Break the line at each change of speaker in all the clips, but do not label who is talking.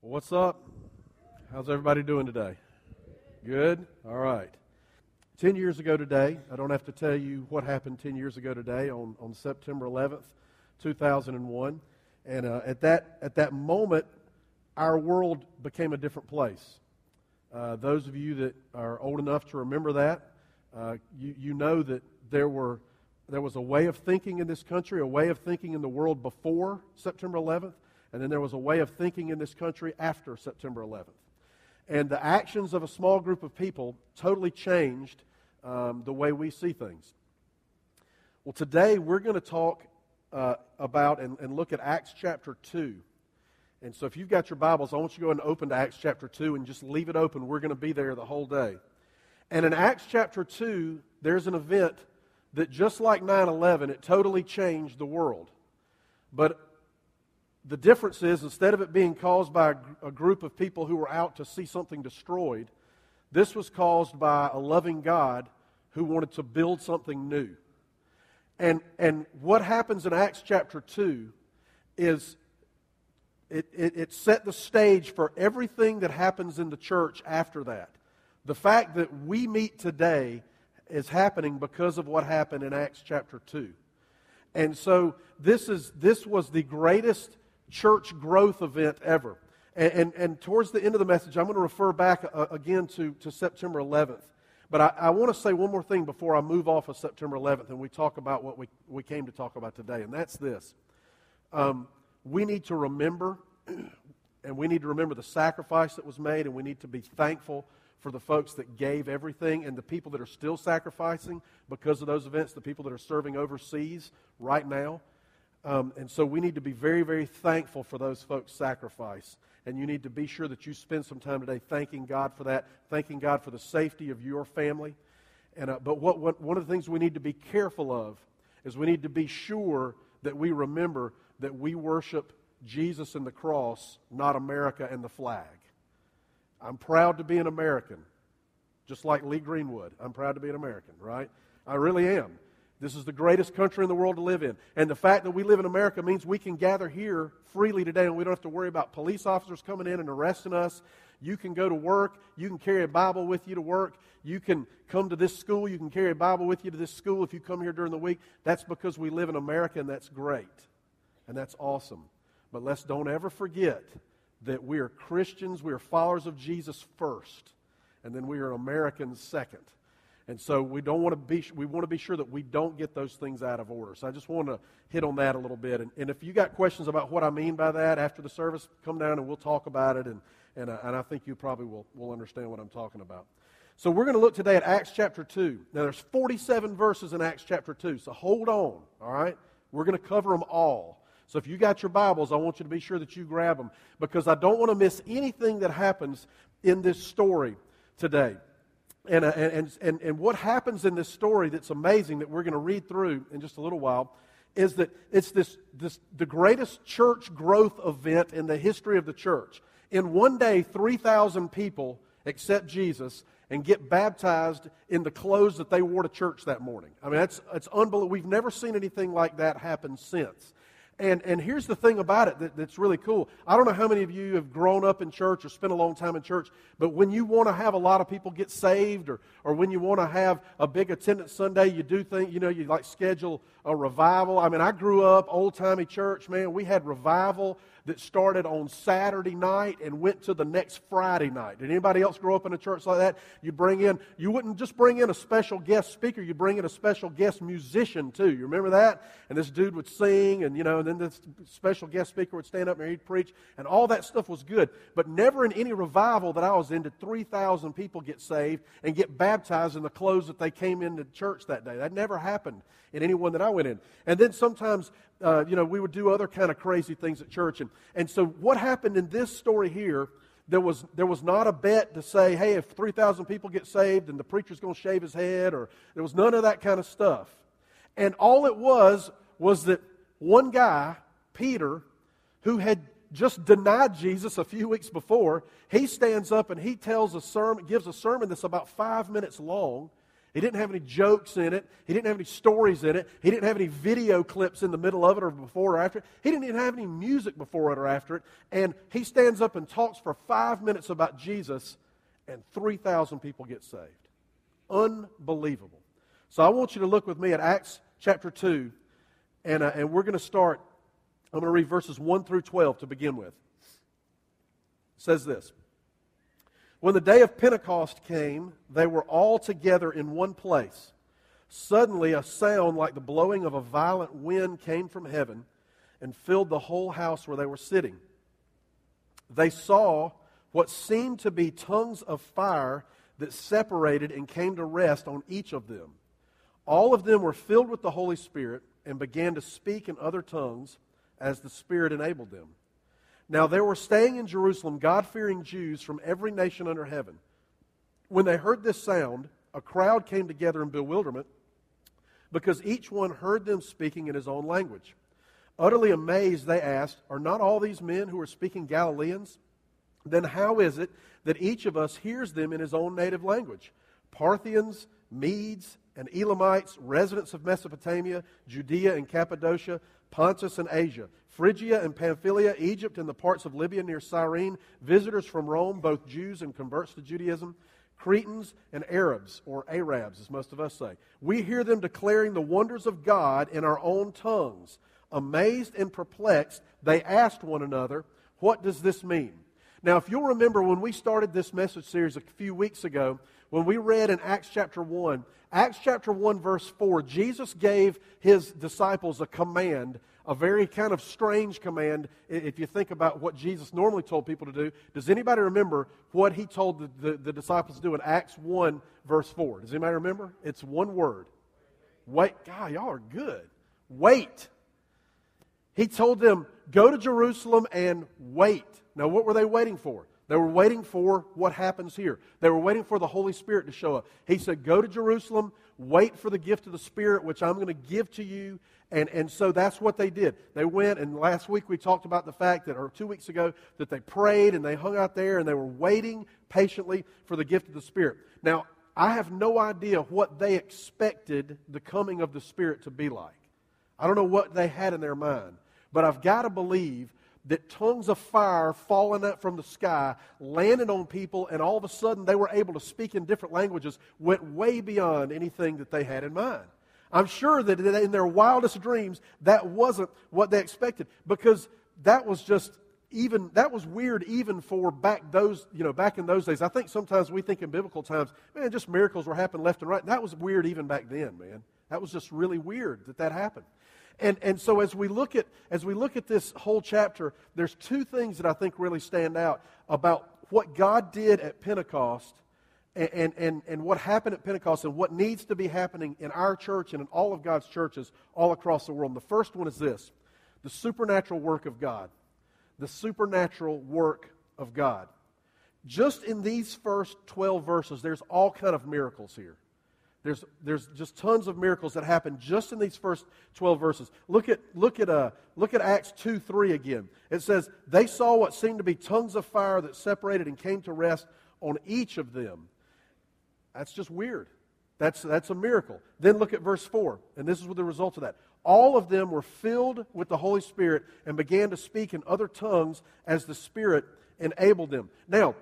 Well, what's up? How's everybody doing today? Good? All right. Ten years ago today, I don't have to tell you what happened ten years ago today on, on September 11th, 2001. And uh, at, that, at that moment, our world became a different place. Uh, those of you that are old enough to remember that, uh, you, you know that there, were, there was a way of thinking in this country, a way of thinking in the world before September 11th, and then there was a way of thinking in this country after September 11th. And the actions of a small group of people totally changed um, the way we see things. Well, today we're going to talk uh, about and, and look at Acts chapter 2. And so if you've got your Bibles, I want you to go and open to Acts chapter 2 and just leave it open. We're going to be there the whole day. And in Acts chapter 2, there's an event that just like 9 11, it totally changed the world. But the difference is instead of it being caused by a, group of people who were out to see something destroyed, this was caused by a loving God who wanted to build something new. And, and what happens in Acts chapter 2 is it, it, it set the stage for everything that happens in the church after that. The fact that we meet today is happening because of what happened in Acts chapter 2. And so this, is, this was the greatest church growth event ever. And, and, and towards the end of the message, I'm going to refer back uh, again to, to September 11th. But I, I want to say one more thing before I move off of September 11th and we talk about what we, we came to talk about today, and that's this. Um, we need to remember, and we need to remember the sacrifice that was made, and we need to be thankful for the folks that gave everything and the people that are still sacrificing because of those events, the people that are serving overseas right now. Um, and so we need to be very, very thankful for those folks' sacrifice. And you need to be sure that you spend some time today thanking God for that, thanking God for the safety of your family. And, uh, but what, what, one of the things we need to be careful of is we need to be sure that we remember that we worship Jesus and the cross, not America and the flag. I'm proud to be an American, just like Lee Greenwood. I'm proud to be an American, right? I really am. This is the greatest country in the world to live in. And the fact that we live in America means we can gather here freely today and we don't have to worry about police officers coming in and arresting us. You can go to work. You can carry a Bible with you to work. You can come to this school. You can carry a Bible with you to this school if you come here during the week. That's because we live in America and that's great. And that's awesome. But let's don't ever forget that we are Christians, we are followers of Jesus first, and then we are Americans second. And so we don't want to be we want to be sure that we don't get those things out of order. So I just want to hit on that a little bit. And, and if you got questions about what I mean by that after the service, come down and we'll talk about it. And and, and I think you probably will will understand what I'm talking about. So we're going to look today at Acts chapter 2. Now there's 47 verses in Acts chapter 2. So hold on, all right? We're going to cover them all. So if you got your Bibles, I want you to be sure that you grab them because I don't want to miss anything that happens in this story today. And, uh, and, and, and what happens in this story that's amazing that we're going to read through in just a little while is that it's this, this, the greatest church growth event in the history of the church. In one day, 3,000 people accept Jesus and get baptized in the clothes that they wore to church that morning. I mean, that's, that's unbelievable. We've never seen anything like that happen since. And, and here's the thing about it that, that's really cool. I don't know how many of you have grown up in church or spent a long time in church, but when you want to have a lot of people get saved or, or when you want to have a big attendance Sunday, you do think, you know, you like schedule a revival. I mean, I grew up old timey church, man. We had revival that started on Saturday night and went to the next Friday night. Did anybody else grow up in a church like that? You bring in, you wouldn't just bring in a special guest speaker, you bring in a special guest musician too. You remember that? And this dude would sing, and you know, and then this special guest speaker would stand up and he'd preach, and all that stuff was good. But never in any revival that I was in did 3,000 people get saved and get baptized in the clothes that they came into church that day. That never happened in any one that I went in. And then sometimes uh, you know, we would do other kind of crazy things at church. And, and so what happened in this story here, there was, there was not a bet to say, hey, if 3,000 people get saved and the preacher's going to shave his head, or there was none of that kind of stuff. And all it was was that one guy, Peter, who had just denied Jesus a few weeks before, he stands up and he tells a sermon, gives a sermon that's about five minutes long, He didn't have any jokes in it. He didn't have any stories in it. He didn't have any video clips in the middle of it or before or after. He didn't even have any music before it or after it. And he stands up and talks for five minutes about Jesus, and 3,000 people get saved. Unbelievable. So I want you to look with me at Acts chapter 2, and, uh, and we're going to start. I'm going to read verses 1 through 12 to begin with. It says this. When the day of Pentecost came, they were all together in one place. Suddenly, a sound like the blowing of a violent wind came from heaven and filled the whole house where they were sitting. They saw what seemed to be tongues of fire that separated and came to rest on each of them. All of them were filled with the Holy Spirit and began to speak in other tongues as the Spirit enabled them. Now there were staying in Jerusalem God fearing Jews from every nation under heaven. When they heard this sound, a crowd came together in bewilderment because each one heard them speaking in his own language. Utterly amazed, they asked, Are not all these men who are speaking Galileans? Then how is it that each of us hears them in his own native language? Parthians, Medes, and Elamites, residents of Mesopotamia, Judea and Cappadocia, Pontus and Asia Phrygia and Pamphylia, Egypt and the parts of Libya near Cyrene, visitors from Rome, both Jews and converts to Judaism, Cretans and Arabs, or Arabs, as most of us say. We hear them declaring the wonders of God in our own tongues. Amazed and perplexed, they asked one another, What does this mean? Now, if you'll remember when we started this message series a few weeks ago, when we read in Acts chapter 1, Acts chapter 1, verse 4, Jesus gave his disciples a command a very kind of strange command if you think about what Jesus normally told people to do. Does anybody remember what he told the, the, the, disciples to do in Acts 1, verse 4? Does anybody remember? It's one word. Wait. God, y'all are good. Wait. He told them, go to Jerusalem and wait. Now, what were they waiting for? They were waiting for what happens here. They were waiting for the Holy Spirit to show up. He said, Go to Jerusalem, wait for the gift of the Spirit, which I'm going to give to you, and, and so that's what they did. They went, and last week we talked about the fact that, or two weeks ago, that they prayed and they hung out there and they were waiting patiently for the gift of the Spirit. Now, I have no idea what they expected the coming of the Spirit to be like. I don't know what they had in their mind. But I've got to believe that tongues of fire falling out from the sky landed on people, and all of a sudden they were able to speak in different languages, went way beyond anything that they had in mind. I'm sure that in their wildest dreams, that wasn't what they expected because that was just even that was weird even for back those you know back in those days. I think sometimes we think in biblical times man just miracles were happening left and right. That was weird even back then man. That was just really weird that that happened and and so as we look at as we look at this whole chapter there's two things that i think really stand out about what god did at pentecost and, and, and what happened at Pentecost and what needs to be happening in our church and in all of God's churches all across the world. And the first one is this the supernatural work of God. The supernatural work of God. Just in these first 12 verses, there's all kind of miracles here. There's, there's just tons of miracles that happen just in these first 12 verses. Look at, look, at, uh, look at Acts 2 3 again. It says, They saw what seemed to be tongues of fire that separated and came to rest on each of them. That's just weird. That's, that's a miracle. Then look at verse 4, and this is what the result of that. All of them were filled with the Holy Spirit and began to speak in other tongues as the Spirit enabled them. Now,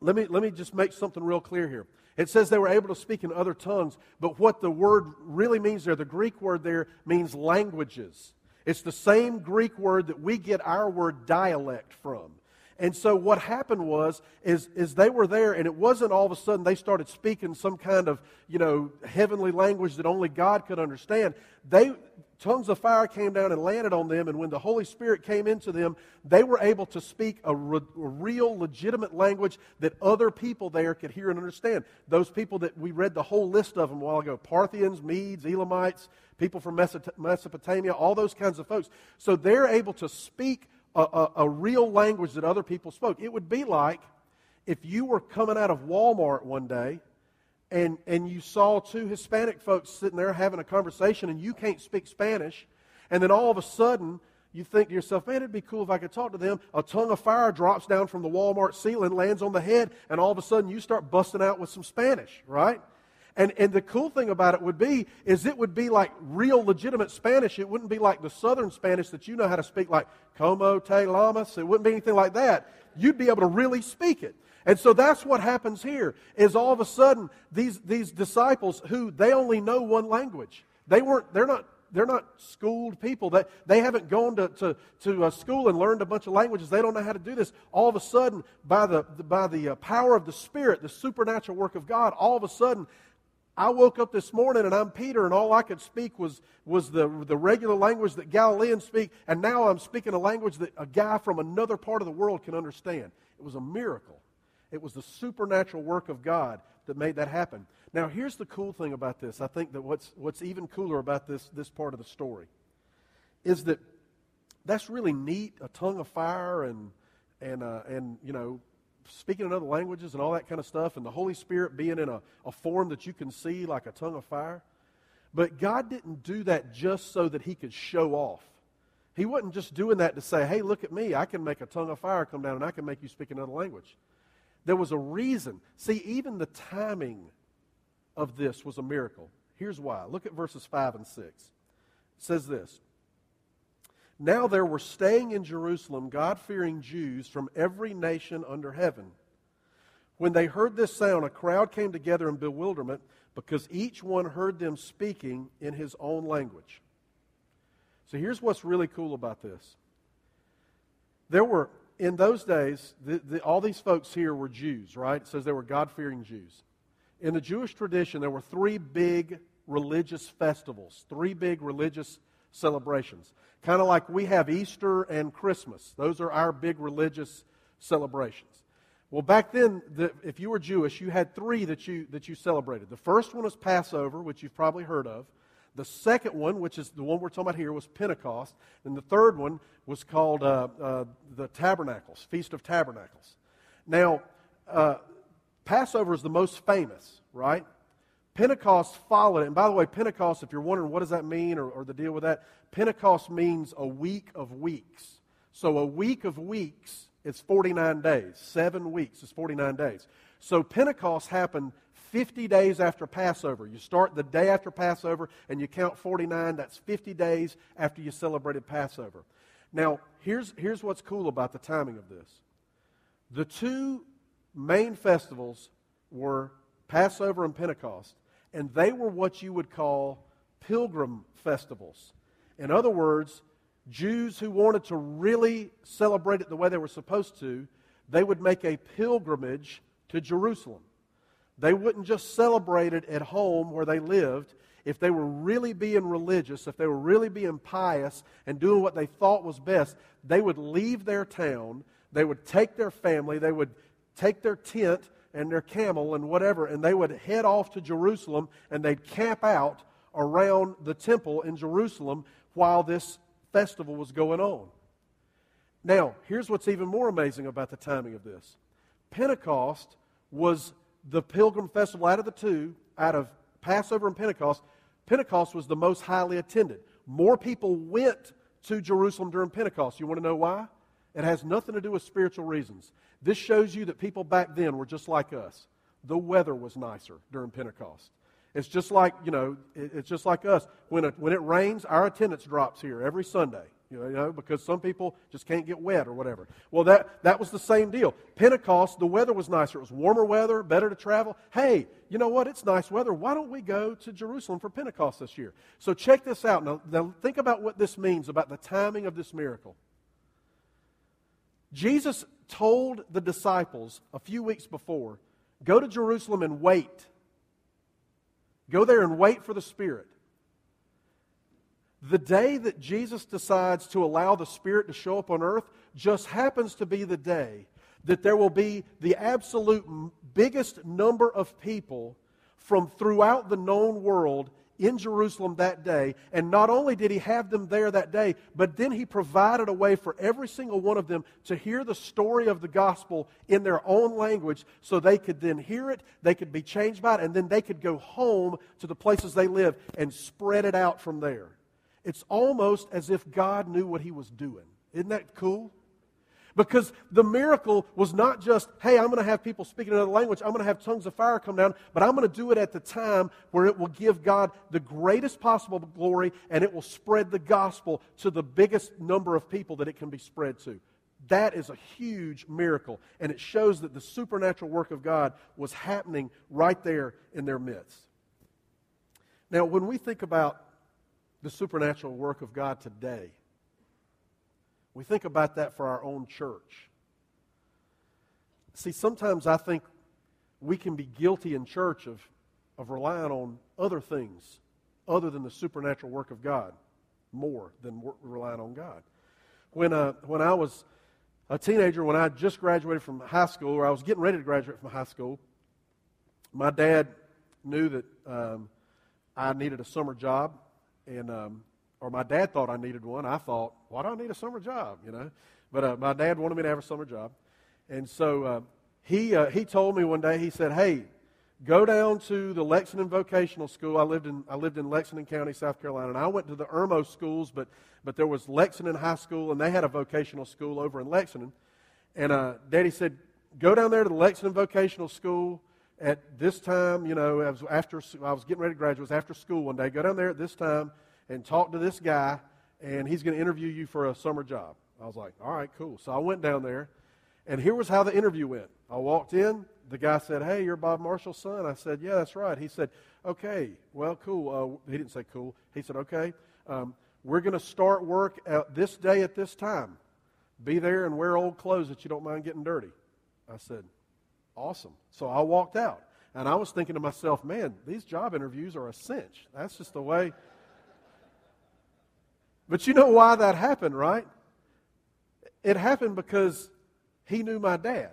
let me, let me just make something real clear here. It says they were able to speak in other tongues, but what the word really means there, the Greek word there, means languages. It's the same Greek word that we get our word dialect from. And so what happened was is, is they were there, and it wasn't all of a sudden they started speaking some kind of, you know, heavenly language that only God could understand. They tongues of fire came down and landed on them, and when the Holy Spirit came into them, they were able to speak a, re- a, real, legitimate language that other people there could hear and understand. Those people that we read the whole list of them a while ago Parthians, Medes, Elamites, people from Mesopotamia, all those kinds of folks. So they're able to speak a, a, a real language that other people spoke. It would be like if you were coming out of Walmart one day and, and you saw two Hispanic folks sitting there having a conversation and you can't speak Spanish, and then all of a sudden you think to yourself, man, it'd be cool if I could talk to them. A tongue of fire drops down from the Walmart ceiling, lands on the head, and all of a sudden you start busting out with some Spanish, right? And, and the cool thing about it would be is it would be like real legitimate Spanish. It wouldn't be like the southern Spanish that you know how to speak, like como te llamas. It wouldn't be anything like that. You'd be able to really speak it. And so that's what happens here is all of a sudden these, these disciples who they only know one language. They weren't, they're not they're not schooled people. They, they haven't gone to, to, to a school and learned a bunch of languages. They don't know how to do this. All of a sudden, by the, by the uh, power of the Spirit, the supernatural work of God, all of a sudden, I woke up this morning and I'm Peter, and all I could speak was, was the, the regular language that Galileans speak, and now I'm speaking a language that a guy from another part of the world can understand. It was a miracle. It was the supernatural work of God that made that happen. Now, here's the cool thing about this. I think that what's, what's even cooler about this, this part of the story is that that's really neat a tongue of fire and, and, uh, and you know, speaking in other languages and all that kind of stuff, and the Holy Spirit being in a, a form that you can see like a tongue of fire. But God didn't do that just so that He could show off. He wasn't just doing that to say, hey, look at me, I can make a tongue of fire come down and I can make you speak another language. There was a reason. See, even the timing of this was a miracle. Here's why. Look at verses 5 and 6. It says this now there were staying in Jerusalem God fearing Jews from every nation under heaven. When they heard this sound, a crowd came together in bewilderment because each one heard them speaking in his own language. So here's what's really cool about this. There were, in those days, the, the, all these folks here were Jews, right? It says they were God fearing Jews. In the Jewish tradition, there were three big religious festivals, three big religious celebrations. Kind of like we have Easter and Christmas. Those are our big religious celebrations. Well, back then, the, if you were Jewish, you had three that you, that you celebrated. The first one was Passover, which you've probably heard of. The second one, which is the one we're talking about here, was Pentecost. And the third one was called uh, uh, the Tabernacles, Feast of Tabernacles. Now, uh, Passover is the most famous, right? Pentecost followed it. And by the way, Pentecost, if you're wondering what does that mean or, or the deal with that, Pentecost means a week of weeks. So a week of weeks is 49 days. Seven weeks is 49 days. So Pentecost happened 50 days after Passover. You start the day after Passover and you count 49. That's 50 days after you celebrated Passover. Now, here's, here's what's cool about the timing of this. The two main festivals were Passover and Pentecost and they were what you would call pilgrim festivals. In other words, Jews who wanted to really celebrate it the way they were supposed to, they would make a pilgrimage to Jerusalem. They wouldn't just celebrate it at home where they lived. If they were really being religious, if they were really being pious and doing what they thought was best, they would leave their town, they would take their family, they would take their tent, and their camel and whatever, and they would head off to Jerusalem and they'd camp out around the temple in Jerusalem while this festival was going on. Now, here's what's even more amazing about the timing of this Pentecost was the pilgrim festival out of the two, out of Passover and Pentecost. Pentecost was the most highly attended. More people went to Jerusalem during Pentecost. You want to know why? It has nothing to do with spiritual reasons. This shows you that people back then were just like us. The weather was nicer during Pentecost. It's just like, you know, it's just like us. When it, when it rains, our attendance drops here every Sunday, you know, because some people just can't get wet or whatever. Well, that, that was the same deal. Pentecost, the weather was nicer. It was warmer weather, better to travel. Hey, you know what? It's nice weather. Why don't we go to Jerusalem for Pentecost this year? So check this out. Now, now think about what this means about the timing of this miracle. Jesus told the disciples a few weeks before go to Jerusalem and wait. Go there and wait for the Spirit. The day that Jesus decides to allow the Spirit to show up on earth just happens to be the day that there will be the absolute biggest number of people from throughout the known world in Jerusalem that day. And not only did he have them there that day, but then he provided a way for every single one of them to hear the story of the gospel in their own language so they could then hear it, they could be changed by it, and then they could go home to the places they live and spread it out from there. It's almost as if God knew what he was doing. Isn't that cool? Because the miracle was not just, hey, I'm going to have people speaking another language, I'm going to have tongues of fire come down, but I'm going to do it at the time where it will give God the greatest possible glory and it will spread the gospel to the biggest number of people that it can be spread to. That is a huge miracle, and it shows that the supernatural work of God was happening right there in their midst. Now, when we think about the supernatural work of God today, we think about that for our own church. See, sometimes I think we can be guilty in church of, of relying on other things other than the supernatural work of God more than relying on God. When, uh, when I was a teenager, when I just graduated from high school, or I was getting ready to graduate from high school, my dad knew that um, I needed a summer job, and um, or my dad thought I needed one. I thought, why do I need a summer job? You know, but uh, my dad wanted me to have a summer job, and so uh, he uh, he told me one day. He said, "Hey, go down to the Lexington Vocational School. I lived in I lived in Lexington County, South Carolina, and I went to the Irmo schools, but but there was Lexington High School, and they had a vocational school over in Lexington. And uh, Daddy said, go down there to the Lexington Vocational School at this time. You know, I was after I was getting ready to graduate. It was after school one day. Go down there at this time and talk to this guy, and he's going to interview you for a summer job. I was like, all right, cool. So I went down there, and here was how the interview went. I walked in. The guy said, hey, you're Bob Marshall's son. I said, yeah, that's right. He said, okay, well, cool. Uh, he didn't say cool. He said, okay. Um, we're going to start work at this day at this time. Be there and wear old clothes that you don't mind getting dirty. I said, Awesome. So I walked out. And I was thinking to myself, man, these job interviews are a cinch. That's just the way. But you know why that happened, right? It happened because he knew my dad.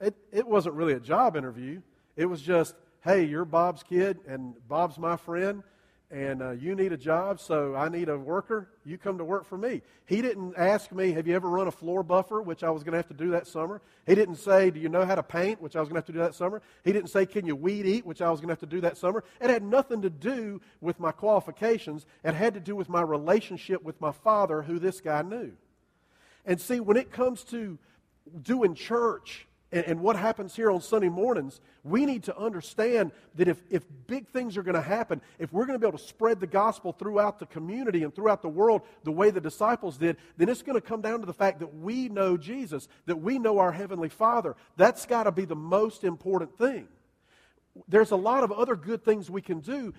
It, it wasn't really a job interview. It was just, hey, you're Bob's kid, and Bob's my friend, and uh, you need a job, so I need a worker. You come to work for me. He didn't ask me, Have you ever run a floor buffer, which I was going to have to do that summer. He didn't say, Do you know how to paint, which I was going to have to do that summer. He didn't say, Can you weed eat, which I was going to have to do that summer. It had nothing to do with my qualifications, it had to do with my relationship with my father, who this guy knew. And see, when it comes to doing church, and, and what happens here on Sunday mornings, we need to understand that if, if big things are going to happen, if we're going to be able to spread the gospel throughout the community and throughout the world the way the disciples did, then it's going to come down to the fact that we know Jesus, that we know our Heavenly Father. That's got to be the most important thing there's a lot of other good things we can do.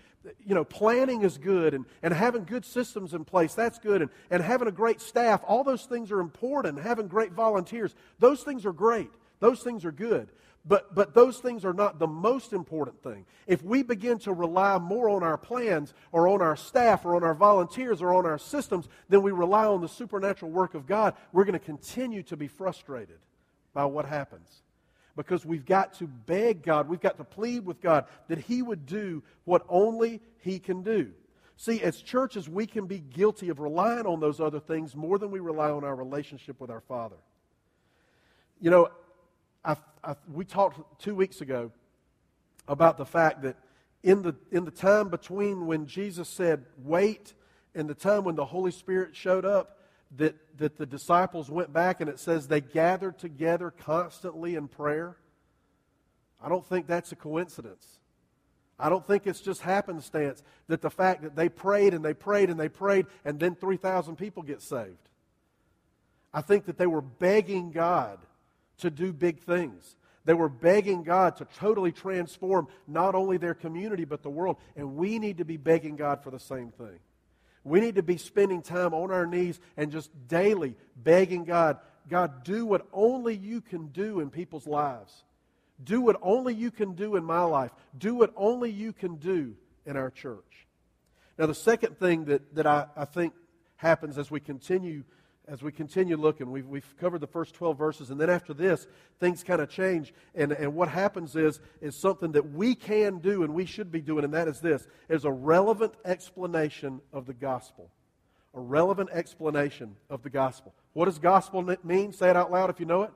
You know, planning is good, and, and having good systems in place, that's good, and, and having a great staff, all those things are important. Having great volunteers, those things are great. Those things are good. But, but those things are not the most important thing. If we begin to rely more on our plans or on our staff or on our volunteers or on our systems than we rely on the supernatural work of God, we're going to continue to be frustrated by what happens. Because we've got to beg God, we've got to plead with God that He would do what only He can do. See, as churches, we can be guilty of relying on those other things more than we rely on our relationship with our Father. You know, I, I, we talked two weeks ago about the fact that in the, in the time between when Jesus said, wait, and the time when the Holy Spirit showed up, that, that the disciples went back and it says they gathered together constantly in prayer. I don't think that's a coincidence. I don't think it's just happenstance that the fact that they prayed and they prayed and they prayed and then 3,000 people get saved. I think that they were begging God to do big things. They were begging God to totally transform not only their community, but the world. And we need to be begging God for the same thing. We need to be spending time on our knees and just daily begging God, God, do what only you can do in people's lives. Do what only you can do in my life. Do what only you can do in our church. Now, the second thing that, that I, I think happens as we continue as we continue looking, we've, we've covered the first 12 verses, and then after this, things kind of change. And, and what happens is, is something that we can do and we should be doing, and that is this is a relevant explanation of the gospel. A relevant explanation of the gospel. What does gospel mean? Say it out loud if you know it.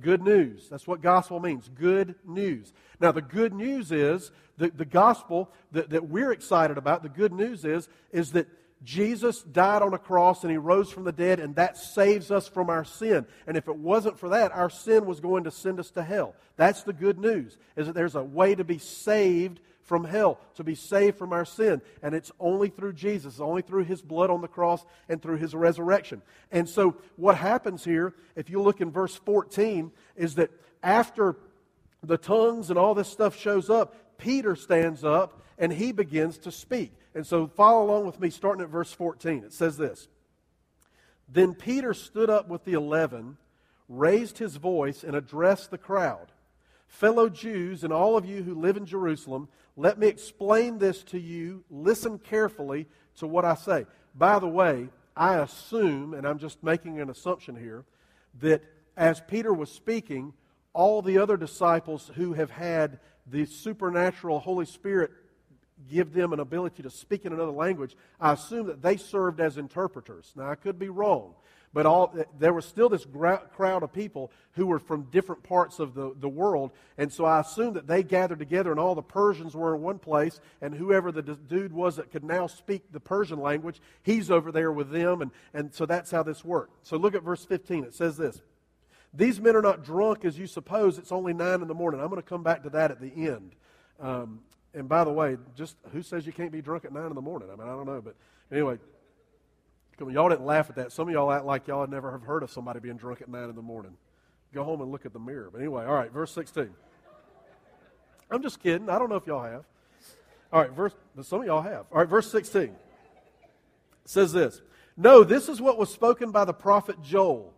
Good news. That's what gospel means. Good news. Now, the good news is the, the gospel that, that we're excited about, the good news is, is that Jesus died on a cross and he rose from the dead, and that saves us from our sin. And if it wasn't for that, our sin was going to send us to hell. That's the good news, is that there's a way to be saved from hell, to be saved from our sin. And it's only through Jesus, only through his blood on the cross and through his resurrection. And so what happens here, if you look in verse 14, is that after the tongues and all this stuff shows up, Peter stands up and he begins to speak. And so follow along with me, starting at verse 14. It says this Then Peter stood up with the eleven, raised his voice, and addressed the crowd. Fellow Jews and all of you who live in Jerusalem, let me explain this to you. Listen carefully to what I say. By the way, I assume, and I'm just making an assumption here, that as Peter was speaking, all the other disciples who have had the supernatural Holy Spirit give them an ability to speak in another language, I assume that they served as interpreters. Now, I could be wrong, but all, there was still this crowd of people who were from different parts of the, the world, and so I assume that they gathered together, and all the Persians were in one place, and whoever the dude was that could now speak the Persian language, he's over there with them, and, and so that's how this worked. So look at verse 15. It says this. These men are not drunk as you suppose. It's only nine in the morning. I'm going to come back to that at the end. Um, and by the way, just who says you can't be drunk at nine in the morning? I mean, I don't know, but anyway, y'all didn't laugh at that. Some of y'all act like y'all had never have heard of somebody being drunk at nine in the morning. Go home and look at the mirror. But anyway, all right, verse 16. I'm just kidding. I don't know if y'all have. All right, verse, but some of y'all have. All right, verse 16 says this No, this is what was spoken by the prophet Joel.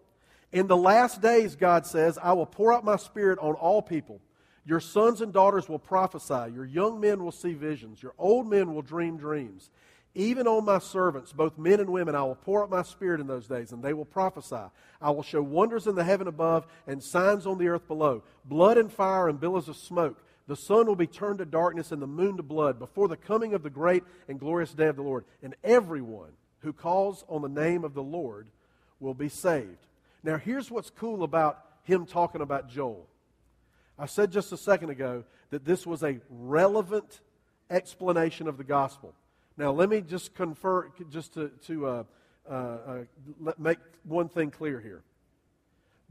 In the last days, God says, I will pour out my spirit on all people. Your sons and daughters will prophesy. Your young men will see visions. Your old men will dream dreams. Even on my servants, both men and women, I will pour out my spirit in those days, and they will prophesy. I will show wonders in the heaven above and signs on the earth below blood and fire and billows of smoke. The sun will be turned to darkness and the moon to blood before the coming of the great and glorious day of the Lord. And everyone who calls on the name of the Lord will be saved. Now, here's what's cool about him talking about Joel. I said just a second ago that this was a relevant explanation of the gospel. Now, let me just confer, just to, to uh, uh, uh, make one thing clear here.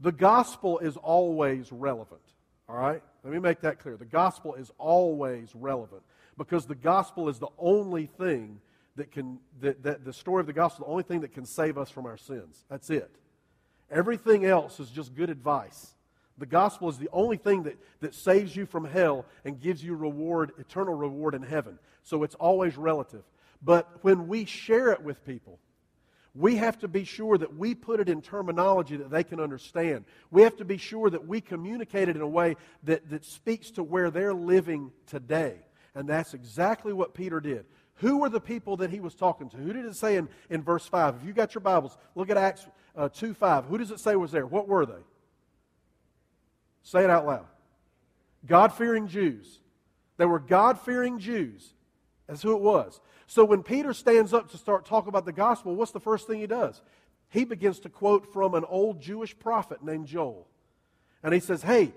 The gospel is always relevant, all right? Let me make that clear. The gospel is always relevant because the gospel is the only thing that can, that, that the story of the gospel, the only thing that can save us from our sins. That's it. Everything else is just good advice. The gospel is the only thing that, that saves you from hell and gives you reward, eternal reward in heaven. So it's always relative. But when we share it with people, we have to be sure that we put it in terminology that they can understand. We have to be sure that we communicate it in a way that, that speaks to where they're living today. And that's exactly what Peter did. Who were the people that he was talking to? Who did it say in, in verse 5? If you got your Bibles, look at Acts uh, 2 5. Who does it say was there? What were they? Say it out loud. God fearing Jews. They were God fearing Jews. That's who it was. So when Peter stands up to start talking about the gospel, what's the first thing he does? He begins to quote from an old Jewish prophet named Joel. And he says, Hey,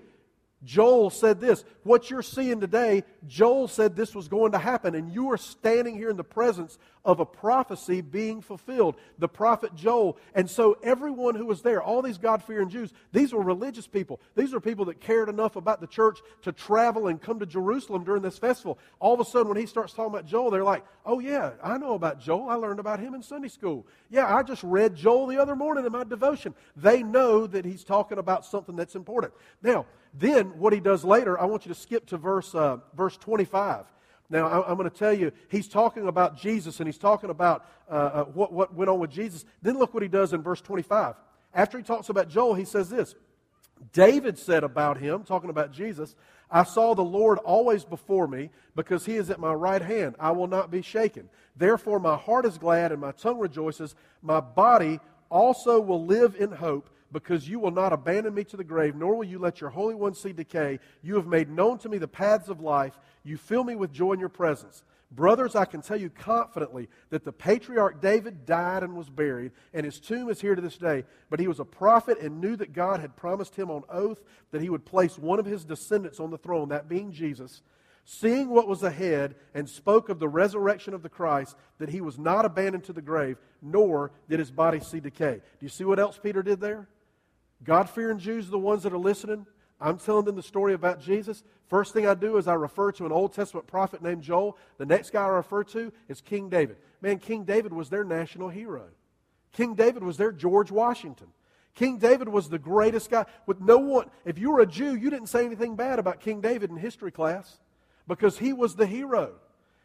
Joel said this. What you're seeing today, Joel said this was going to happen, and you are standing here in the presence of a prophecy being fulfilled, the prophet Joel. And so, everyone who was there, all these God fearing Jews, these were religious people. These are people that cared enough about the church to travel and come to Jerusalem during this festival. All of a sudden, when he starts talking about Joel, they're like, oh, yeah, I know about Joel. I learned about him in Sunday school. Yeah, I just read Joel the other morning in my devotion. They know that he's talking about something that's important. Now, then, what he does later, I want you to skip to verse, uh, verse 25. Now, I, am going to tell you, he's talking about Jesus and he's talking about uh, uh, what, what went on with Jesus. Then look what he does in verse 25. After he talks about Joel, he says this David said about him, talking about Jesus, I saw the Lord always before me because he is at my right hand. I will not be shaken. Therefore, my heart is glad and my tongue rejoices. My body also will live in hope because you will not abandon me to the grave, nor will you let your Holy One see decay. You have made known to me the paths of life. You fill me with joy in your presence. Brothers, I can tell you confidently that the patriarch David died and was buried, and his tomb is here to this day. But he was a prophet and knew that God had promised him on oath that he would place one of his descendants on the throne, that being Jesus. seeing what was ahead, and spoke of the resurrection of the Christ, that he was not abandoned to the grave, nor did his body see decay. Do you see what else Peter did there? God fearing Jews are the ones that are listening. I'm telling them the story about Jesus. First thing I do is I refer to an Old Testament prophet named Joel. The next guy I refer to is King David. Man, King David was their national hero. King David was their George Washington. King David was the greatest guy. With no one, if you were a Jew, you didn't say anything bad about King David in history class because he was the hero.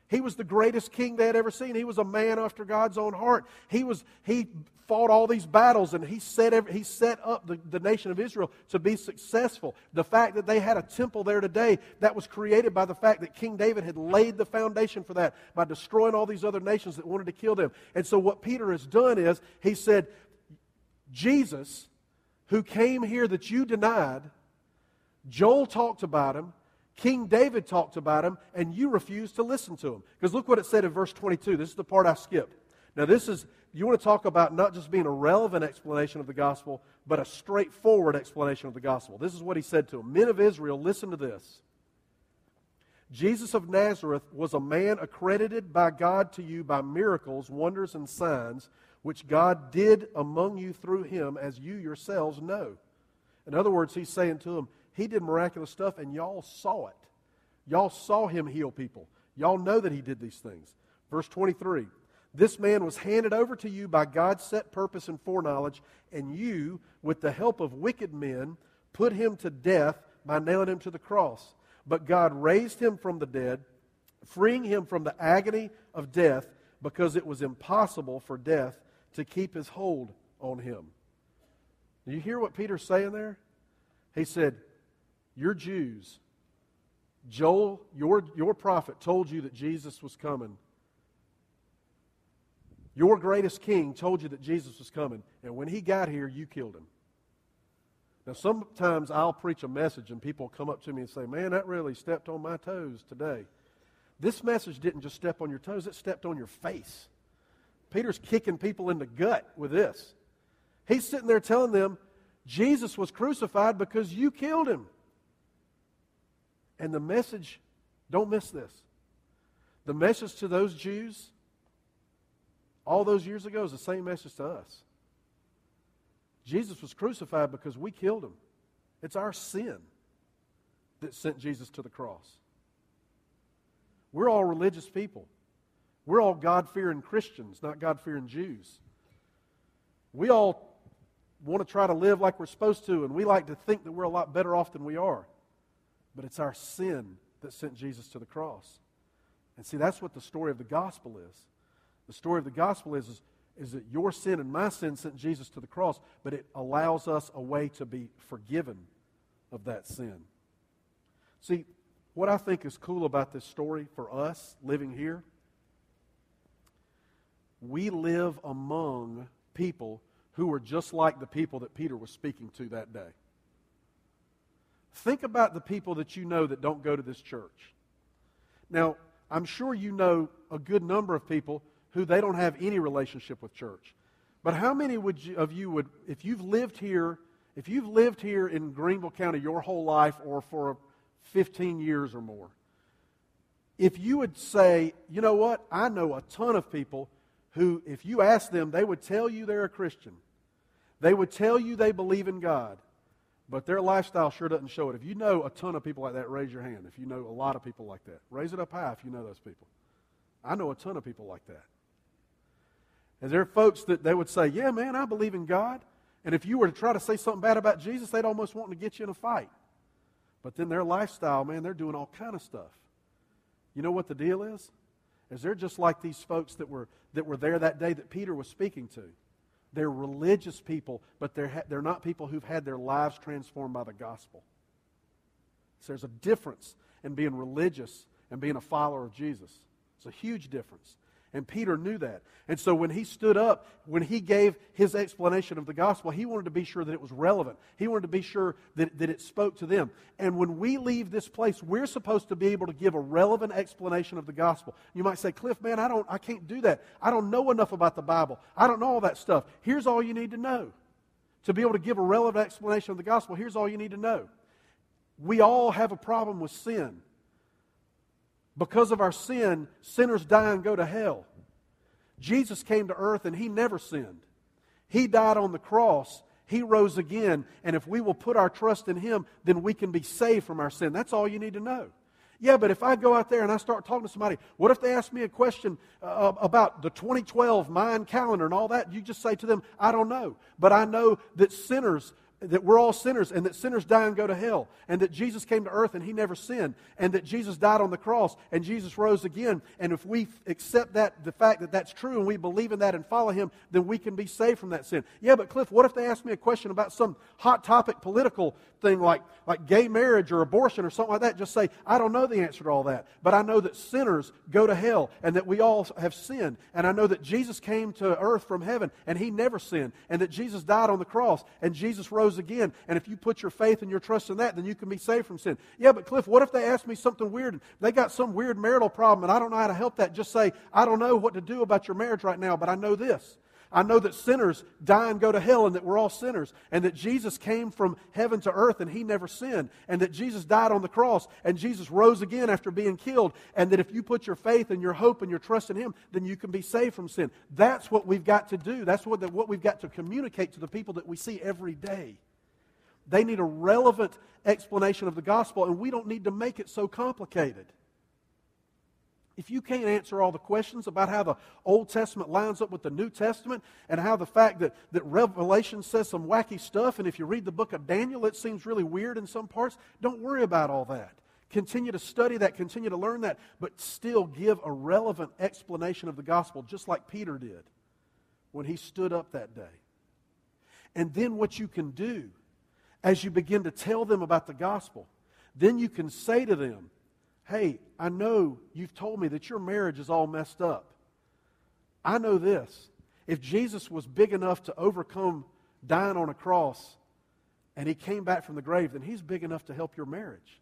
He was the greatest king they had ever seen. He was a man after God's own heart. He, was, he fought all these battles and he set, every, he set up the, the nation of Israel to be successful. The fact that they had a temple there today, that was created by the fact that King David had laid the foundation for that by destroying all these other nations that wanted to kill them. And so what Peter has done is he said, Jesus, who came here that you denied, Joel talked about him. King David talked about him, and you refused to listen to him. Because look what it said in verse 22. This is the part I skipped. Now, this is, you want to talk about not just being a relevant explanation of the gospel, but a straightforward explanation of the gospel. This is what he said to them Men of Israel, listen to this. Jesus of Nazareth was a man accredited by God to you by miracles, wonders, and signs, which God did among you through him, as you yourselves know. In other words, he's saying to them, he did miraculous stuff, and y'all saw it. Y'all saw him heal people. Y'all know that he did these things. Verse 23 This man was handed over to you by God's set purpose and foreknowledge, and you, with the help of wicked men, put him to death by nailing him to the cross. But God raised him from the dead, freeing him from the agony of death, because it was impossible for death to keep his hold on him. Do you hear what Peter's saying there? He said, you're Jews. Joel, your, your prophet, told you that Jesus was coming. Your greatest king told you that Jesus was coming. And when he got here, you killed him. Now, sometimes I'll preach a message and people come up to me and say, Man, that really stepped on my toes today. This message didn't just step on your toes, it stepped on your face. Peter's kicking people in the gut with this. He's sitting there telling them, Jesus was crucified because you killed him. And the message, don't miss this. The message to those Jews all those years ago is the same message to us. Jesus was crucified because we killed him. It's our sin that sent Jesus to the cross. We're all religious people. We're all God fearing Christians, not God fearing Jews. We all want to try to live like we're supposed to, and we like to think that we're a lot better off than we are. But it's our sin that sent Jesus to the cross. And see, that's what the story of the gospel is. The story of the gospel is, is, is that your sin and my sin sent Jesus to the cross, but it allows us a way to be forgiven of that sin. See, what I think is cool about this story for us living here, we live among people who are just like the people that Peter was speaking to that day. Think about the people that you know that don't go to this church. Now, I'm sure you know a good number of people who they don't have any relationship with church. But how many would you, of you would, if you've lived here, if you've lived here in Greenville County your whole life or for 15 years or more, if you would say, you know what, I know a ton of people who, if you ask them, they would tell you they're a Christian. They would tell you they believe in God. But their lifestyle sure doesn't show it. If you know a ton of people like that, raise your hand. If you know a lot of people like that, raise it up high if you know those people. I know a ton of people like that. And there are folks that they would say, Yeah, man, I believe in God. And if you were to try to say something bad about Jesus, they'd almost want to get you in a fight. But then their lifestyle, man, they're doing all kind of stuff. You know what the deal is? Is they're just like these folks that were, that were there that day that Peter was speaking to. They're religious people, but they're, ha- they're not people who've had their lives transformed by the gospel. So there's a difference in being religious and being a follower of Jesus. It's a huge difference. And Peter knew that. And so when he stood up, when he gave his explanation of the gospel, he wanted to be sure that it was relevant. He wanted to be sure that, that it spoke to them. And when we leave this place, we're supposed to be able to give a relevant explanation of the gospel. You might say, Cliff, man, I, don't, I can't do that. I don't know enough about the Bible. I don't know all that stuff. Here's all you need to know. To be able to give a relevant explanation of the gospel, here's all you need to know. We all have a problem with sin. Because of our sin, sinners die and go to hell. Jesus came to earth and he never sinned. He died on the cross. He rose again. And if we will put our trust in him, then we can be saved from our sin. That's all you need to know. Yeah, but if I go out there and I start talking to somebody, what if they ask me a question uh, about the 2012 Mayan calendar and all that? You just say to them, I don't know. But I know that sinners that we're all sinners and that sinners die and go to hell and that Jesus came to earth and he never sinned and that Jesus died on the cross and Jesus rose again and if we accept that the fact that that's true and we believe in that and follow him then we can be saved from that sin. Yeah, but Cliff, what if they ask me a question about some hot topic political thing like like gay marriage or abortion or something like that? Just say, I don't know the answer to all that, but I know that sinners go to hell and that we all have sinned and I know that Jesus came to earth from heaven and he never sinned and that Jesus died on the cross and Jesus rose rose again. And if you put your faith and your trust in that, then you can be saved from sin. Yeah, but Cliff, what if they ask me something weird? and They got some weird marital problem and I don't know how to help that. Just say, I don't know what to do about your marriage right now, but I know this. I know that sinners die and go to hell and that we're all sinners and that Jesus came from heaven to earth and he never sinned and that Jesus died on the cross and Jesus rose again after being killed and that if you put your faith and your hope and your trust in him, then you can be saved from sin. That's what we've got to do. That's what, what we've got to communicate to the people that we see every day. They need a relevant explanation of the gospel, and we don't need to make it so complicated. If you can't answer all the questions about how the Old Testament lines up with the New Testament and how the fact that, that Revelation says some wacky stuff, and if you read the book of Daniel, it seems really weird in some parts, don't worry about all that. Continue to study that, continue to learn that, but still give a relevant explanation of the gospel, just like Peter did when he stood up that day. And then what you can do as you begin to tell them about the gospel, then you can say to them, Hey, I know you've told me that your marriage is all messed up. I know this. If Jesus was big enough to overcome dying on a cross and he came back from the grave, then he's big enough to help your marriage.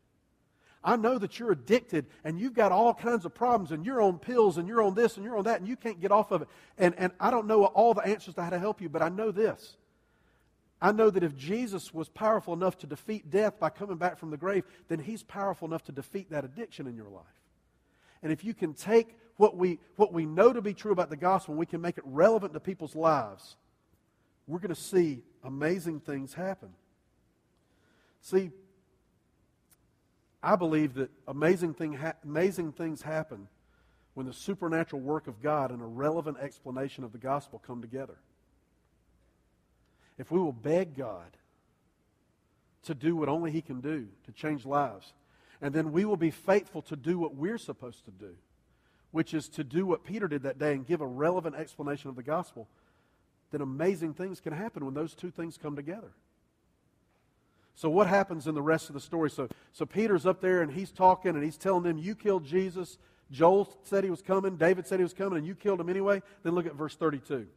I know that you're addicted and you've got all kinds of problems and you're on pills and you're on this and you're on that and you can't get off of it. And, and I don't know all the answers to how to help you, but I know this. I know that if Jesus was powerful enough to defeat death by coming back from the grave, then he's powerful enough to defeat that addiction in your life. And if you can take what we, what we know to be true about the gospel and we can make it relevant to people's lives, we're going to see amazing things happen. See, I believe that amazing, thing ha- amazing things happen when the supernatural work of God and a relevant explanation of the gospel come together if we will beg God to do what only He can do to change lives, and then we will be faithful to do what we're supposed to do, which is to do what Peter did that day and give a relevant explanation of the gospel, then amazing things can happen when those two things come together. So, what happens in the rest of the story? So, so Peter's up there and he's talking and he's telling them, You killed Jesus. Joel said he was coming. David said he was coming, and you killed him anyway. Then look at verse 32.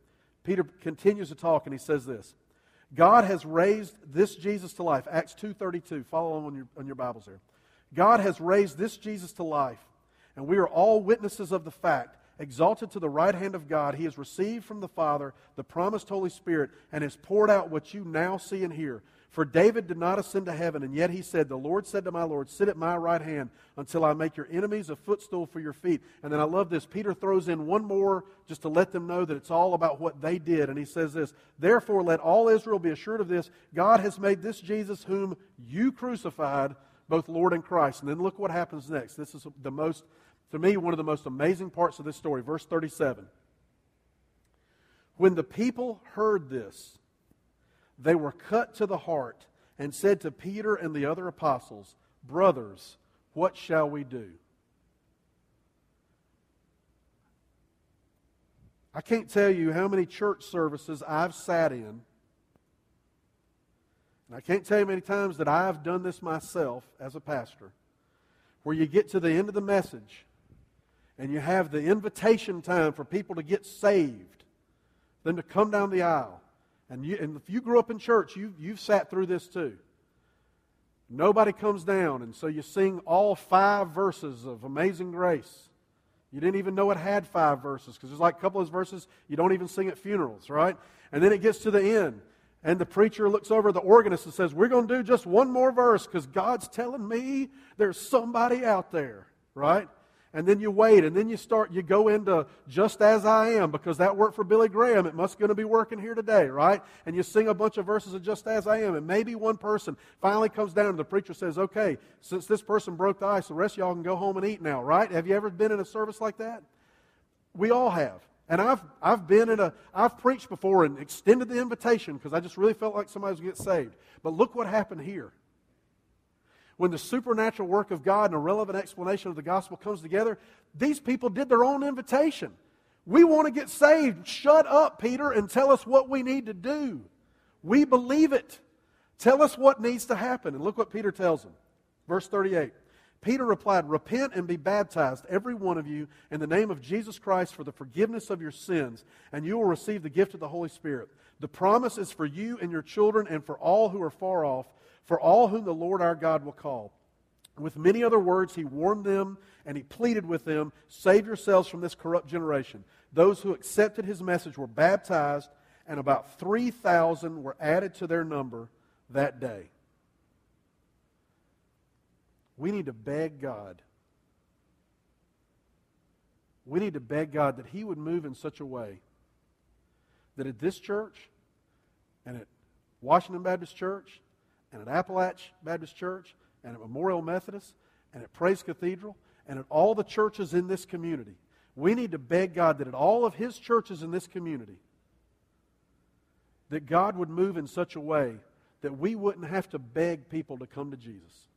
Peter continues to talk and he says this God has raised this Jesus to life. Acts 2.32. Follow on your, on your Bibles there. God has raised this Jesus to life, and we are all witnesses of the fact. Exalted to the right hand of God, he has received from the Father the promised Holy Spirit and has poured out what you now see and hear. For David did not ascend to heaven, and yet he said, The Lord said to my Lord, Sit at my right hand until I make your enemies a footstool for your feet. And then I love this. Peter throws in one more just to let them know that it's all about what they did. And he says this Therefore, let all Israel be assured of this God has made this Jesus, whom you crucified, both Lord and Christ. And then look what happens next. This is the most, to me, one of the most amazing parts of this story. Verse 37. When the people heard this, they were cut to the heart and said to Peter and the other apostles, Brothers, what shall we do? I can't tell you how many church services I've sat in. And I can't tell you many times that I've done this myself as a pastor, where you get to the end of the message and you have the invitation time for people to get saved, them to come down the aisle. And, you, and if you grew up in church, you, you've sat through this too. Nobody comes down, and so you sing all five verses of Amazing Grace. You didn't even know it had five verses because there's like a couple of verses you don't even sing at funerals, right? And then it gets to the end, and the preacher looks over the organist and says, We're going to do just one more verse because God's telling me there's somebody out there, right? And then you wait, and then you start, you go into just as I am because that worked for Billy Graham. It must going to be working here today, right? And you sing a bunch of verses of just as I am, and maybe one person finally comes down and the preacher says, okay, since this person broke the ice, the rest of y'all can go home and eat now, right? Have you ever been in a service like that? We all have. And I've, I've been in a, I've preached before and extended the invitation because I just really felt like somebody was going to get saved. But look what happened here when the supernatural work of God and a relevant explanation of the gospel comes together, these people did their own invitation. We want to get saved. Shut up, Peter, and tell us what we need to do. We believe it. Tell us what needs to happen. And look what Peter tells them. Verse 38. Peter replied, Repent and be baptized, every one of you, in the name of Jesus Christ for the forgiveness of your sins, and you will receive the gift of the Holy Spirit. The promise is for you and your children and for all who are far off for all whom the Lord our God will call. With many other words, he warned them and he pleaded with them Save yourselves from this corrupt generation. Those who accepted his message were baptized, and about 3,000 were added to their number that day. We need to beg God. We need to beg God that He would move in such a way that at this church and at Washington Baptist Church and at Appalach Baptist Church and at Memorial Methodist and at Praise Cathedral and at all the churches in this community. We need to beg God that at all of His churches in this community, that God would move in such a way that we wouldn't have to beg people to come to Jesus.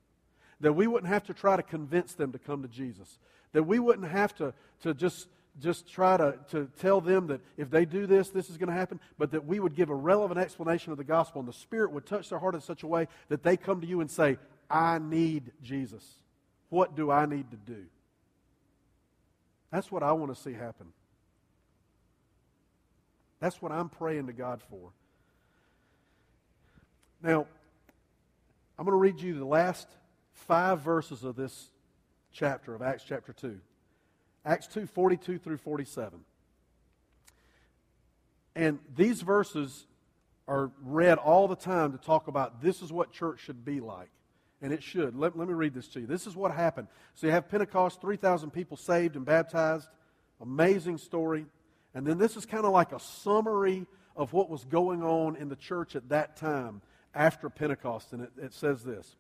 That we wouldn't have to try to convince them to come to Jesus. That we wouldn't have to, to just just try to, to tell them that if they do this, this is going to happen, but that we would give a relevant explanation of the gospel and the Spirit would touch their heart in such a way that they come to you and say, I need Jesus. What do I need to do? That's what I want to see happen. That's what I'm praying to God for. Now, I'm going to read you the last five verses of this chapter of Acts chapter 2. Acts 2 42 through 47. And these verses are read all the time to talk about this is what church should be like. And it should. Let, let me read this to you. This is what happened. So you have Pentecost, 3,000 people saved and baptized. Amazing story. And then this is kind of like a summary of what was going on in the church at that time after Pentecost. And it, it says this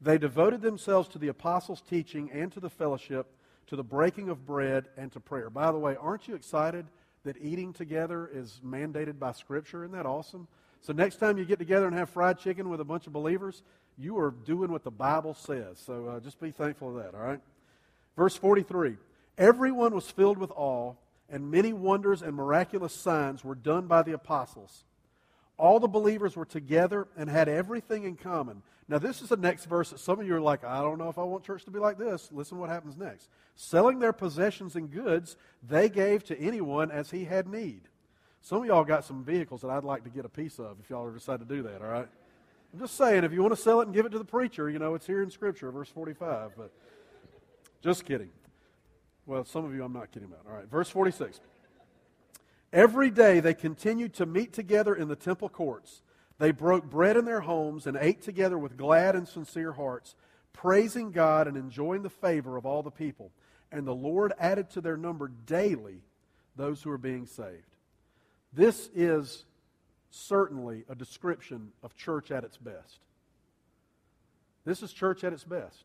They devoted themselves to the apostles' teaching and to the fellowship to the breaking of bread, and to prayer. By the way, aren't you excited that eating together is mandated by Scripture? Isn't that awesome? So next time you get together and have fried chicken with a bunch of believers, you are doing what the Bible says. So uh, just be thankful of that, all right? Verse 43 Everyone was filled with awe, and many wonders and miraculous signs were done by the apostles. All the believers were together and had everything in common. Now, this is the next verse that some of you are like, I don't know if I want church to be like this. Listen what happens next. Selling their possessions and goods, they gave to anyone as he had need. Some of y'all got some vehicles that I'd like to get a piece of if y'all ever decide to do that, all right? I'm just saying, if you want to sell it and give it to the preacher, you know, it's here in Scripture, verse 45. But just kidding. Well, some of you I'm not kidding about. All right, verse 46. Every day they continued to meet together in the temple courts. They broke bread in their homes and ate together with glad and sincere hearts, praising God and enjoying the favor of all the people. And the Lord added to their number daily those who are being saved. This is certainly a description of church at its best. This is church at its best.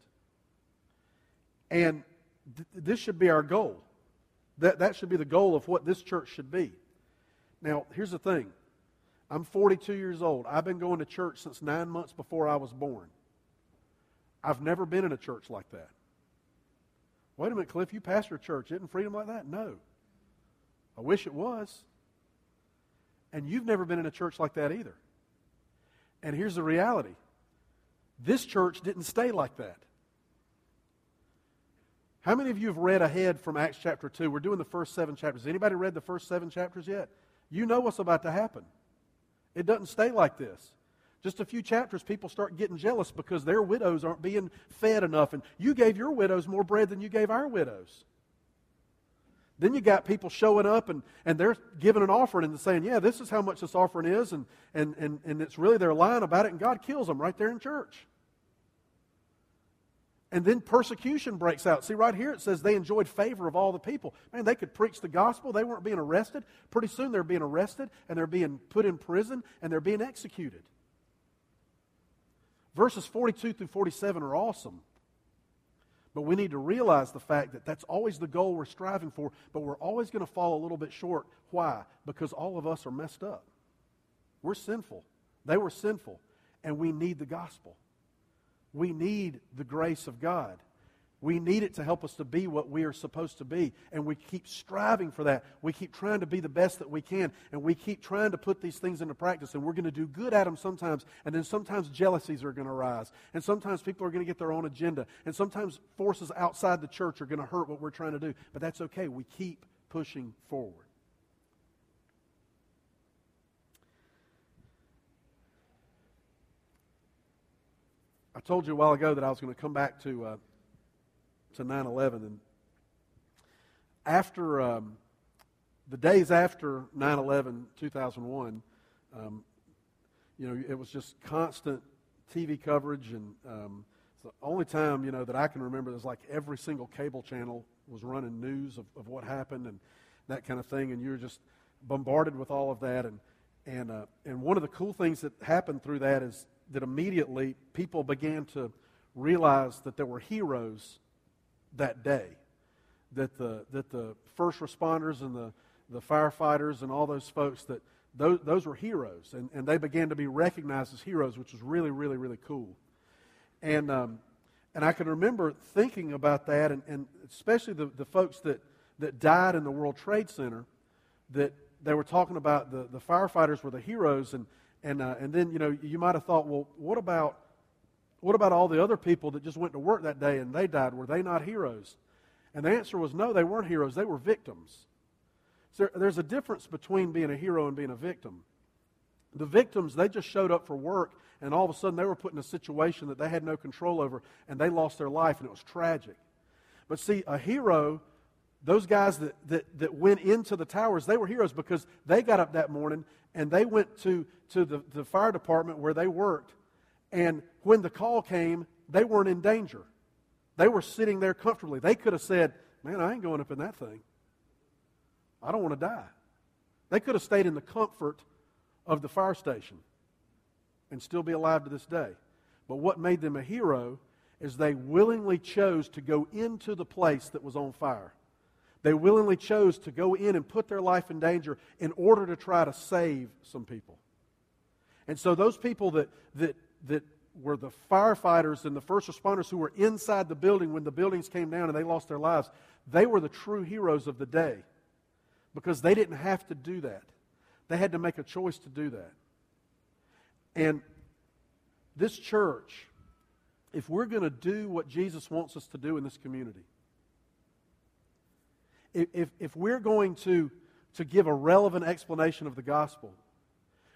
And th- this should be our goal. That, that should be the goal of what this church should be. Now, here's the thing I'm 42 years old. I've been going to church since nine months before I was born. I've never been in a church like that. Wait a minute, Cliff, you pastor a church. Isn't freedom like that? No. I wish it was. And you've never been in a church like that either. And here's the reality this church didn't stay like that. How many of you have read ahead from Acts chapter 2? We're doing the first seven chapters. Anybody read the first seven chapters yet? You know what's about to happen. It doesn't stay like this. Just a few chapters, people start getting jealous because their widows aren't being fed enough. And you gave your widows more bread than you gave our widows. Then you got people showing up and, and they're giving an offering and saying, Yeah, this is how much this offering is. And, and, and, and it's really they're lying about it, and God kills them right there in church. And then persecution breaks out. See, right here it says they enjoyed favor of all the people. Man, they could preach the gospel. They weren't being arrested. Pretty soon they're being arrested and they're being put in prison and they're being executed. Verses 42 through 47 are awesome. But we need to realize the fact that that's always the goal we're striving for, but we're always going to fall a little bit short. Why? Because all of us are messed up. We're sinful. They were sinful. And we need the gospel. We need the grace of God. We need it to help us to be what we are supposed to be. And we keep striving for that. We keep trying to be the best that we can. And we keep trying to put these things into practice. And we're going to do good at them sometimes. And then sometimes jealousies are going to rise. And sometimes people are going to get their own agenda. And sometimes forces outside the church are going to hurt what we're trying to do. But that's okay. We keep pushing forward. Told you a while ago that I was going to come back to uh, to 9/11, and after um, the days after 9/11, 2001, um, you know, it was just constant TV coverage, and um, it's the only time you know that I can remember. There's like every single cable channel was running news of, of what happened and that kind of thing, and you were just bombarded with all of that, and and uh, and one of the cool things that happened through that is that immediately people began to realize that there were heroes that day. That the, that the first responders and the, the firefighters and all those folks, that those, those were heroes. And, and they began to be recognized as heroes, which was really, really, really cool. And, um, and I can remember thinking about that, and, and especially the, the folks that, that died in the World Trade Center, that they were talking about the, the firefighters were the heroes, and, and, uh, and then, you know, you might have thought, well, what about, what about all the other people that just went to work that day and they died? Were they not heroes? And the answer was no, they weren't heroes. They were victims. So there's a difference between being a hero and being a victim. The victims, they just showed up for work, and all of a sudden they were put in a situation that they had no control over, and they lost their life, and it was tragic. But see, a hero, those guys that, that, that went into the towers, they were heroes because they got up that morning and they went to, to the, the fire department where they worked. And when the call came, they weren't in danger. They were sitting there comfortably. They could have said, Man, I ain't going up in that thing. I don't want to die. They could have stayed in the comfort of the fire station and still be alive to this day. But what made them a hero is they willingly chose to go into the place that was on fire. They willingly chose to go in and put their life in danger in order to try to save some people. And so those people that, that, that were the firefighters and the first responders who were inside the building when the buildings came down and they lost their lives, they were the true heroes of the day because they didn't have to do that. They had to make a choice to do that. And this church, if we're going to do what Jesus wants us to do in this community, if, if we're going to, to give a relevant explanation of the gospel,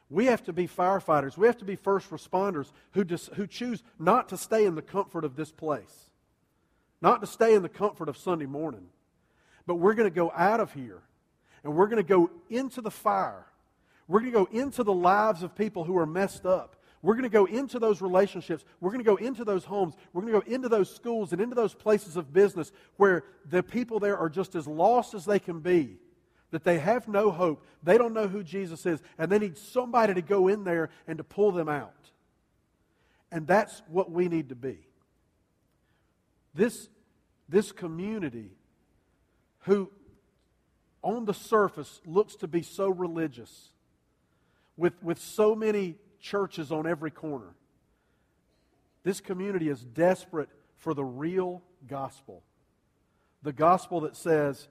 we have to be firefighters. We have to be first responders who, dis, who choose not to stay in the comfort of this place, not to stay in the comfort of Sunday morning. But we're going to go out of here and we're going to go into the fire. We're going to go into the lives of people who are messed up. We're going to go into those relationships. We're going to go into those homes. We're going to go into those schools and into those places of business where the people there are just as lost as they can be, that they have no hope. They don't know who Jesus is, and they need somebody to go in there and to pull them out. And that's what we need to be. This, this community, who on the surface looks to be so religious, with, with so many churches on every corner. This community is desperate for the real gospel. The gospel that says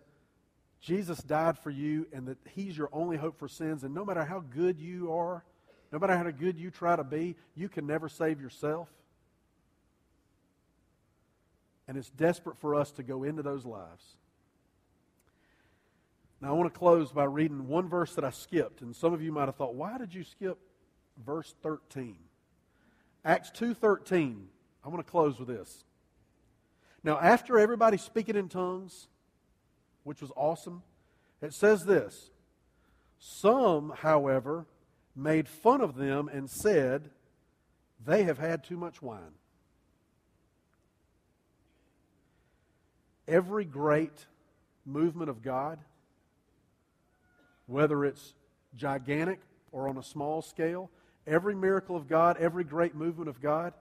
Jesus died for you and that He's your only hope for sins. And no matter how good you are, no matter how good you try to be, you can never save yourself. And it's desperate for us to go into those lives. Now, I want to close by reading one verse that I skipped. And some of you might have thought, why did you skip verse 13. Acts 2:13. I want to close with this. Now, after everybody speaking in tongues, which was awesome, it says this. Some, however, made fun of them and said, They have had too much wine. every great movement of God, whether it's gigantic or on a small scale, every miracle of God, every great movement of God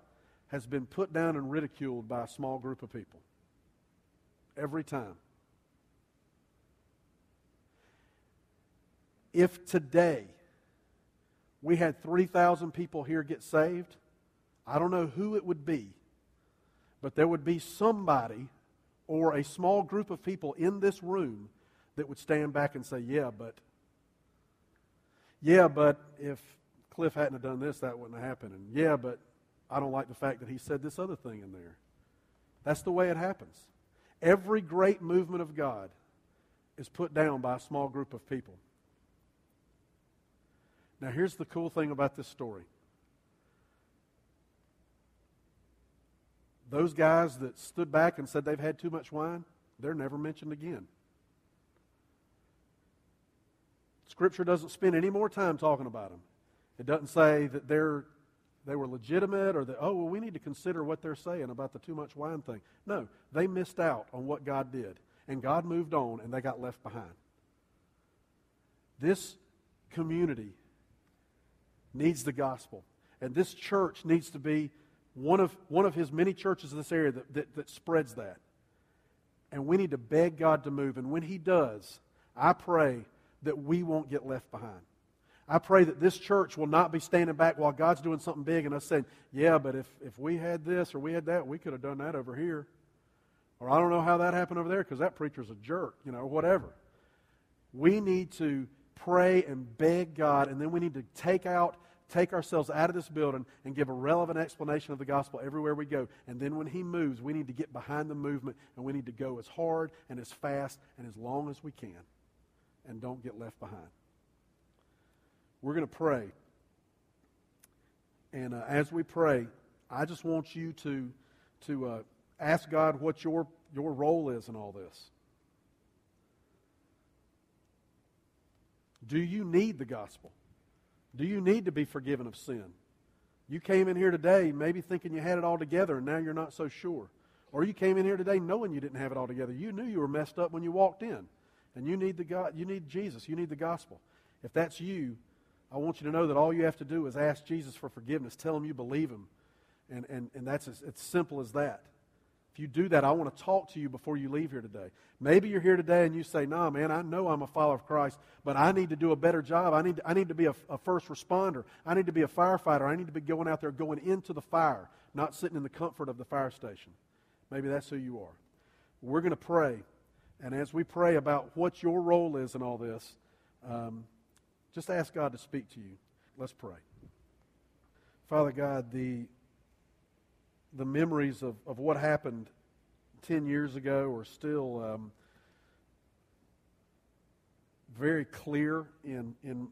has been put down and ridiculed by a small group of people. Every time. If today we had 3,000 people here get saved, I don't know who it would be, but there would be somebody or a small group of people in this room that would stand back and say, Yeah, but, yeah, but if Cliff hadn't have done this, that wouldn't have happened. And yeah, but I don't like the fact that he said this other thing in there. That's the way it happens. Every great movement of God is put down by a small group of people. Now, here's the cool thing about this story. Those guys that stood back and said they've had too much wine, they're never mentioned again. Scripture doesn't spend any more time talking about them. It doesn't say that they're they were legitimate or that oh well we need to consider what they're saying about the too much wine thing. No, they missed out on what God did. And God moved on and they got left behind. This community needs the gospel. And this church needs to be one of, one of his many churches in this area that, that, that spreads that. And we need to beg God to move. And when he does, I pray that we won't get left behind. I pray that this church will not be standing back while God's doing something big and us saying, yeah, but if, if we had this or we had that, we could have done that over here. Or I don't know how that happened over there because that preacher's a jerk, you know, whatever. We need to pray and beg God, and then we need to take out, take ourselves out of this building and give a relevant explanation of the gospel everywhere we go. And then when He moves, we need to get behind the movement and we need to go as hard and as fast and as long as we can and don't get left behind. We're going to pray. And uh, as we pray, I just want you to, to uh, ask God what your, your role is in all this. Do you need the gospel? Do you need to be forgiven of sin? You came in here today maybe thinking you had it all together and now you're not so sure. Or you came in here today knowing you didn't have it all together. You knew you were messed up when you walked in. And you need the God, you need Jesus, you need the gospel. If that's you, I want you to know that all you have to do is ask Jesus for forgiveness. Tell him you believe him. And, and, and that's as, it's simple as that. If you do that, I want to talk to you before you leave here today. Maybe you're here today and you say, nah, man, I know I'm a follower of Christ, but I need to do a better job. I need to, I need to be a, a first responder. I need to be a firefighter. I need to be going out there, going into the fire, not sitting in the comfort of the fire station. Maybe that's who you are. We're going to pray. And as we pray about what your role is in all this, um, just ask God to speak to you. Let's pray. Father God, the the memories of, of what happened 10 years ago are still um, very clear in, in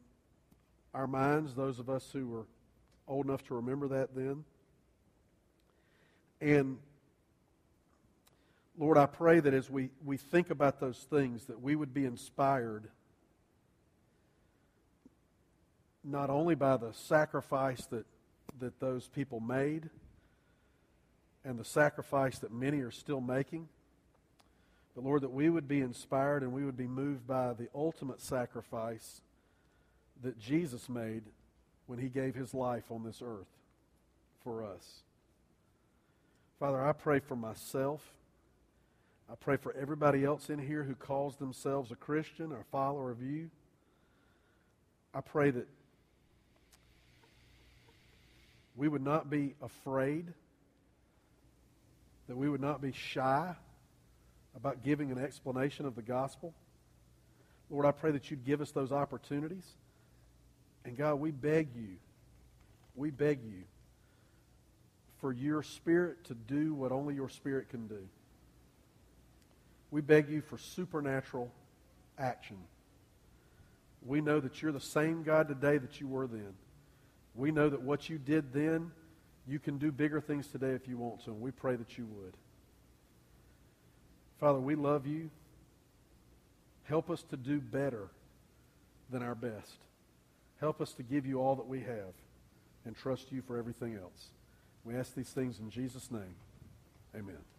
our minds, those of us who were old enough to remember that then. And Lord, I pray that as we, we think about those things, that we would be inspired not only by the sacrifice that, that those people made and the sacrifice that many are still making. But Lord, that we would be inspired and we would be moved by the ultimate sacrifice that Jesus made when he gave his life on this earth for us. Father, I pray for myself. I pray for everybody else in here who calls themselves a Christian or a follower of you. I pray that we would not be afraid that we would not be shy about giving an explanation of the gospel. Lord, I pray that you'd give us those opportunities. And God, we beg you, we beg you for your spirit to do what only your spirit can do. We beg you for supernatural action. We know that you're the same God today that you were then. We know that what you did then you can do bigger things today if you want to, and we pray that you would. Father, we love you. Help us to do better than our best. Help us to give you all that we have and trust you for everything else. We ask these things in Jesus' name. Amen.